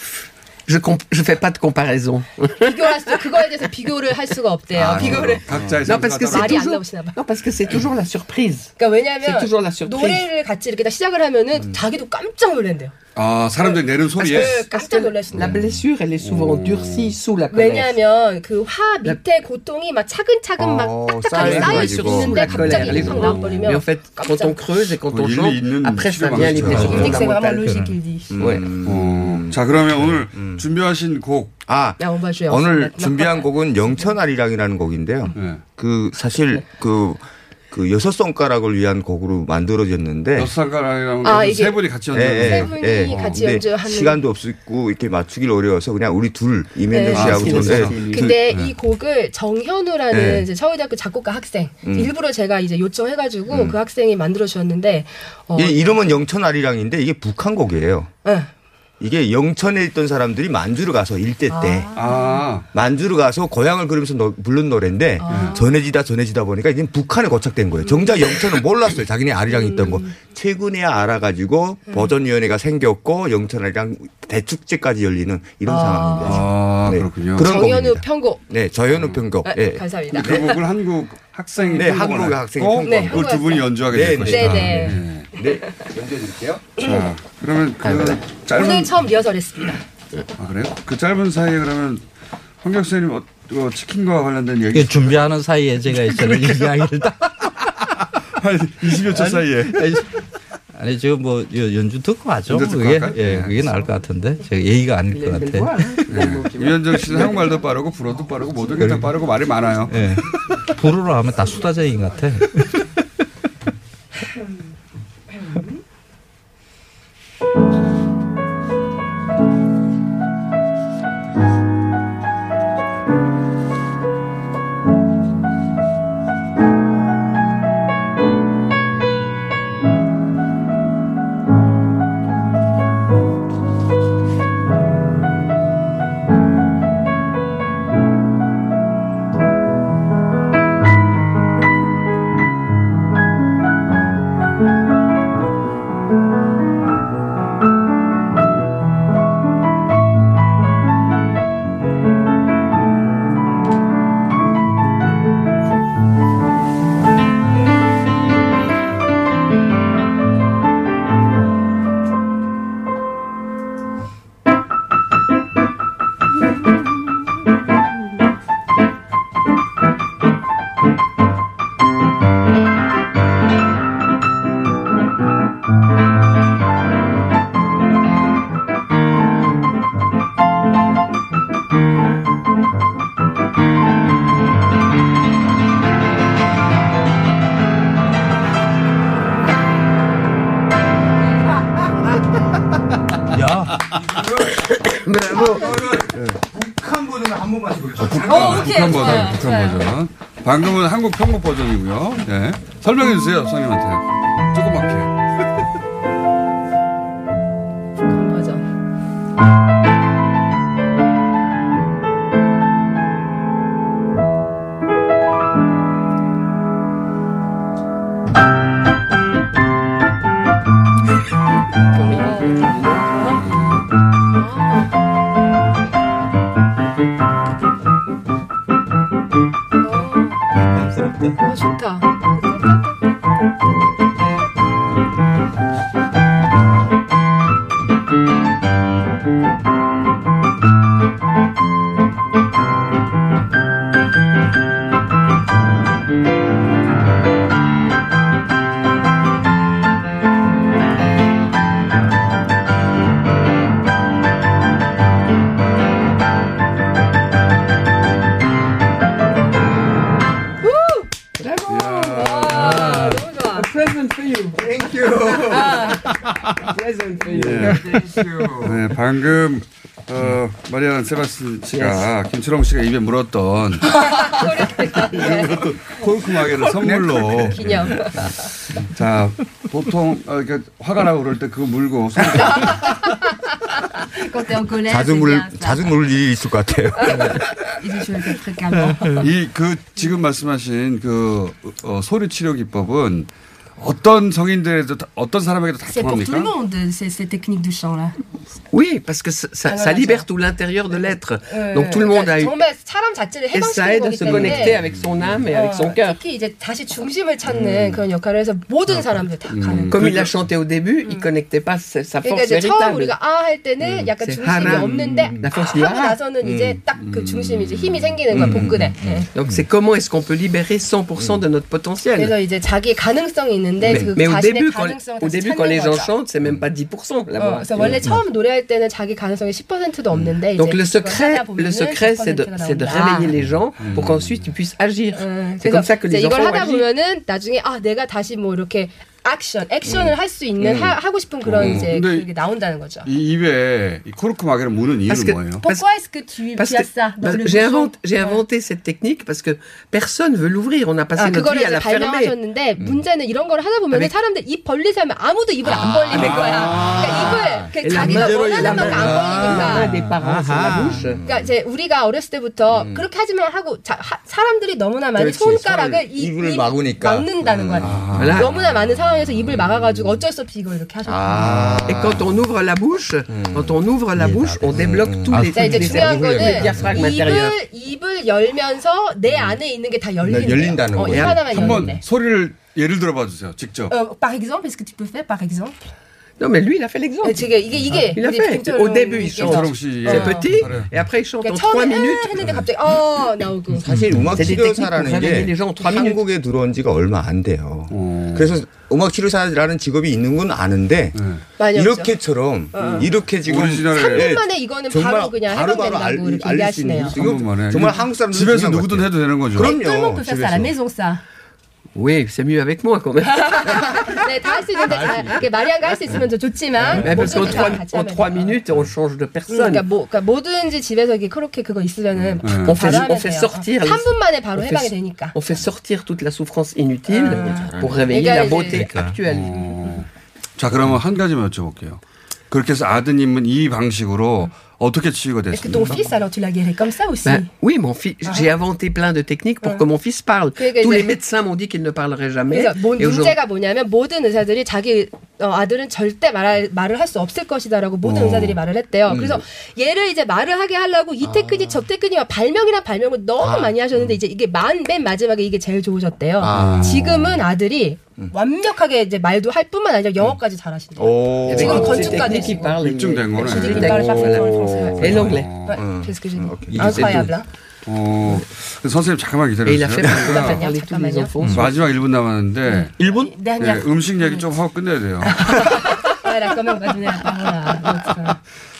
Je ne je fais pas de comparaison. 비교할 수 그거에 대해서 비교를 할 수가 없대요. 아, 비교를 각자의 Non, parce que c'est toujours, non, parce que c'est toujours la surprise. 그러니까 왜냐면 C'est toujours la surprise. 노래를 같이 이렇게 딱 시작을 하면은 자기도 깜짝 놀란대요. 아, 사람들이 내는 소리에 그 깜짝 놀라신다. La blessure, elle est souvent durcie sous la colère. 왜냐하면 그 화 밑에 고통이 막 차근차근 막 어, 딱딱하게 쌓여 있는데 갑자기 les 확 os. 나와버리면 Mais en fait, quand on creuse et quand on 일리 chante, 있는 après ça 치료 vient les 방식이죠. blessures Il dit que c'est vraiment fondamentales. logique, il dit. Ouais. 어, 자, 그러면 오늘 준비하신 곡. 아, 오늘 준비한 곡은 영천아리랑이라는 곡인데요. 네. 그 사실 그, 그 여섯 손가락을 위한 곡으로 만들어졌는데 여섯 손가락이랑 아, 세 분이 같이 예, 연주하는 예, 세 분이 예. 같이 연주하는. 시간도 없고 이렇게 맞추길 어려워서 그냥 우리 둘 이면정 네. 씨하고 아, 저는 예, 근데 둘, 이 곡을 정현우라는 네. 이제 서울대학교 작곡가 학생 음. 일부러 제가 이제 요청해가지고 그 학생이 만들어 주셨는데 어, 이 이름은 영천아리랑인데 이게 북한 곡이에요. 네. 이게 영천에 있던 사람들이 만주를 가서 일대 때 아, 만주를 가서 고향을 그리면서 노- 부른 노래인데 아. 전해지다 전해지다 보니까 이제 북한에 고착된 거예요. 정작 영천은 몰랐어요. 자기네 아리랑이 있던 거. 최근에 알아가지고 버전위원회가 생겼고 영천아리랑 대축제까지 열리는 이런 아. 상황입니다. 아, 네. 그렇군요. 그런 정현우. 편곡 네, 저현우 편곡. 아, 예. 감사합니다. 그 곡을 한국 학생이 네, 편곡을 한국 학생이 했고 편곡한 그걸 두 분이 연주하게 네, 될 네. 것이다. 네, 네. 네, 연주해 드릴게요. 자, 그러면 그 짧은 오늘 처음 리허설했습니다. 아 그래요? 그 짧은 사이에 그러면 황경 선생님 어, 어, 치킨과 관련된 얘기 이게 준비하는 사이에 제가 저는 이 이야기를 다 한 20여 초 사이에 아니, 아니 지금 뭐 여- 연주 듣고 하죠. 연주 듣고 그게 할까요? 예, 네, 그게 나을 것 같은데 제가 예의가 아닐 것 같아. 네. 이현정 씨는 한국말도 빠르고 불어도 빠르고 모든 게 다 빠르고 말이 많아요. 예. 불어로 하면 다 수다쟁이 같아. 주세요, 선생님한테. 안 세바스틴 씨가 김철홍 씨가 입에 물었던 콜크마개를 선물로 기념. 자 보통 어, 이렇게 화가 나고 그럴 때 그거 물고 손- 자주 물. 자주 물 일이 있을 것 같아요. Il dit, je le fais fréquemment. 이그 지금 말씀하신 그 어, 소리 치료 기법은 어떤 성인들에도 다- 어떤 사람에게도 다 통합니까? Oui, parce que ça, ça- ça libère tout l'intérieur de l'être. Donc tout le monde a eu. 사람 자체를 해방시키는 거기 se connecter 때문에 avec son âme et avec son 어, cœur. 특히 이제 다시 중심을 찾는 그런 역할을 해서 모든 사람들 다 가는 Comme il a chanté au début, il connectait pas sa, 그러니까 force 이제 처음 véritable. 우리가 아 할 때는 약간 중심이 하람. 없는데 아 하고. 나서는 이제 딱 그 중심이 이제 힘이 생기는 거야 복근에. 예. Donc c'est comment est-ce qu'on peut libérer 100% de notre potentiel. 그래서 이제 자기 가능성이 있는데 Mais, 그 자신의 début, quand, 가능성을 au début, quand les gens chantent, c'est même pas 10% la 어, voix. 그래서 원래 처음 노래할 때는 자기 가능성이 10%도 없는데 Donc 이제 le secret, le secret, c'est de, 10%가 c'est de. réveiller les gens pour qu'ensuite ils puissent agir. C'est 그래서 comme ça que 이제 les 이걸 enfants 하다 agissent. 보면은 나중에 아 내가 다시 뭐 이렇게 액션, 액션을 할수 있는 음. 하, 하고 싶은 그런 음. 이제 그게 나온다는 거죠. 이 입에 이 코르크 마개를 무는 이유는 뭐예요? Pourquoi est-ce que tu, Parce as que ça dans le bouchon inventé, j'ai inventé cette technique parce que personne veut l'ouvrir. On a passé 아, notre vie à la fermer. 발명하셨는데 문제는 이런 걸 하다 보면 사람들 입 벌리서 하면 아무도 입을 안 벌리는 avec- 거야. 그러니까 입을 그 자기가 원하는 만큼 안 벌리니까. 그러니까 이제 우리가 어렸을 때부터 그렇게 하지만 하고 자, 하- 사람들이 너무나 많이 그렇지. 손가락을 이, 입을 입 막으니까. 막는다는 거야. 너무나 많은 상황 에서 입을 막아가지고 어쩔 수 없이 이걸 이렇게 하셨다. Et quand on ouvre la bouche, quand on ouvre la bouche, on débloque tous les, 자, 이제 les 중요한 거는. 입을 입을 열면서 내 안에 있는 게 다 열린다. 열린다는 어, 거예요. 입 하나만 한번 열린대. 소리를 예를 들어봐 주세요. 직접. Euh, par exemple, est-ce que tu peux faire par exemple Non, mais lui, il a fait l'exemple. 이게 이게 Il a fait. Au début, il chante. C'est 어. petit, et après, il chante en 그러니까 3 처음에 minutes. 아 했는데 갑자기 어 나오고. 사실 음악 C'est des techniques 치료사라는 게 les gens en trois minutes. 한국에 들어온 지가 얼마 안 돼요. 그래서 음악 치료사라는 직업이 있는 건 아는데 많이 이렇게처럼 어. 이렇게 지금 오리지널에- 삼 예, 분 만에 이거는 바로 그냥 바로바로 알- 해방된다고 이렇게 알릴 수 있는. 정말 한국 사람들 집에서 누구든 해도 되는 거죠. 그럼요. la 집에서. Oui, c'est mieux avec moi quand même. 네, 다 할 수 있는데 잘 이렇게 마리안가 할 수 있으면 더 좋지만 Mais parce qu'en 모두가 3, 같이 en 하면 trois minutes, on change de personne. 그러니까 뭐 그러니까 뭐든지 집에서 이렇게 그렇게 그거 있으면은 음. On fait, on fait sortir. 3분 만에 바로 on 해방이 fait, 되니까. on fait sortir toute la souffrance inutile pour réveiller 그러니까 la beauté 그러니까. actuelle. 자, 그러면 한 가지만 여쭤볼게요. 그렇게 해서 아드님은 이 방식으로 어 que ton fils alors tu l'as guéri comme ça aussi Ben, oui, mon fils, j'ai inventé plein de techniques pour que mon fils parle. 그러니까 Tous les médecins m'ont dit qu'il ne parlerait jamais. 뭐 Et aujourd'hui- 문제가 뭐냐면 모든 의사들이 자기 어, 아들은 절대 말, 말을 할 수 없을 것이다라고 모든 어. 의사들이 말을 했대요. 음. 그래서 얘를 이제 말을 하게 하려고 이 테크닉 저 테크닉 발명이란 발명을 너무 아. 많이 하셨는데 이제 이게 만, 맨 마지막에 이게 제일 좋으셨대요. 아. 지금은 아들이 완벽하게 이제 말도 할 뿐만 아니라 영어까지 잘하신대요. 오. 지금 건축가도. 입증된 거네. Français. Et l'anglais. C'est ce que j'ai dit. Incroyable. 어, 선생님 잠깐만 기다려주세요. 마지막 1분 남았는데 1분? dernière. 음식 얘기 좀 하고 끝내야 돼요.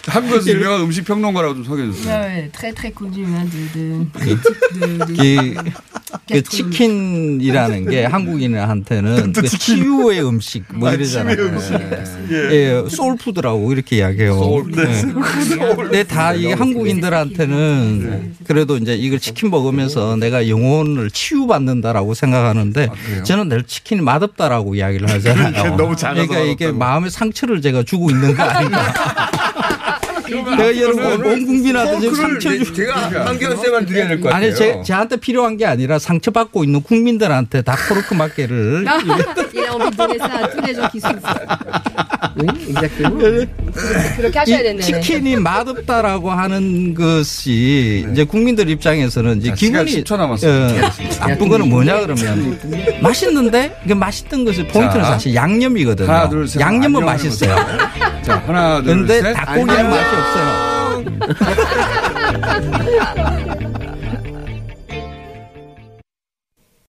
한국에서 유명한 음식 평론가라고 좀 소개해 주세요. Ouais, ouais, très très connu hein, de, de, de, de- 그, 그 치킨이라는 게 한국인한테는 그 치유의 음식 뭐 아, 이러잖아요. 치유의 음식. 예, 소울푸드라고 이렇게 이야기해요. 네. 근데 다이 한국인들한테는 그래도 이제 이걸 치킨 먹으면서 내가 영혼을 치유받는다라고 생각하는데 저는 늘 치킨이 맛없다라고 이야기를 하잖아요. 그러니까 너무 작아서 그러니까 이게 마음의 상처를 제가 주고 있는 거 아닌가. 내가 여러분 온 국민한테 지금 상처 주 어, 제가 한경 쌤만 드려야 될 것 같아요. 아니 제, 저한테 필요한 게 아니라 상처 받고 있는 국민들한테 다. 그렇게 하셔야 이 되네. 치킨이 맛없다라고 하는 것이 이제 국민들 입장에서는 이제 기분이 10초 남았습니다. 어, 나쁜 거는 뭐냐 그러면 맛있는데 그 맛있던 것이 포인트는 자, 사실 양념이거든요. 하나, 둘, 셋. 양념은 맛있어요. 자, 하나, 둘, 근데 셋. 닭고기는 안녕. 맛이 없어요.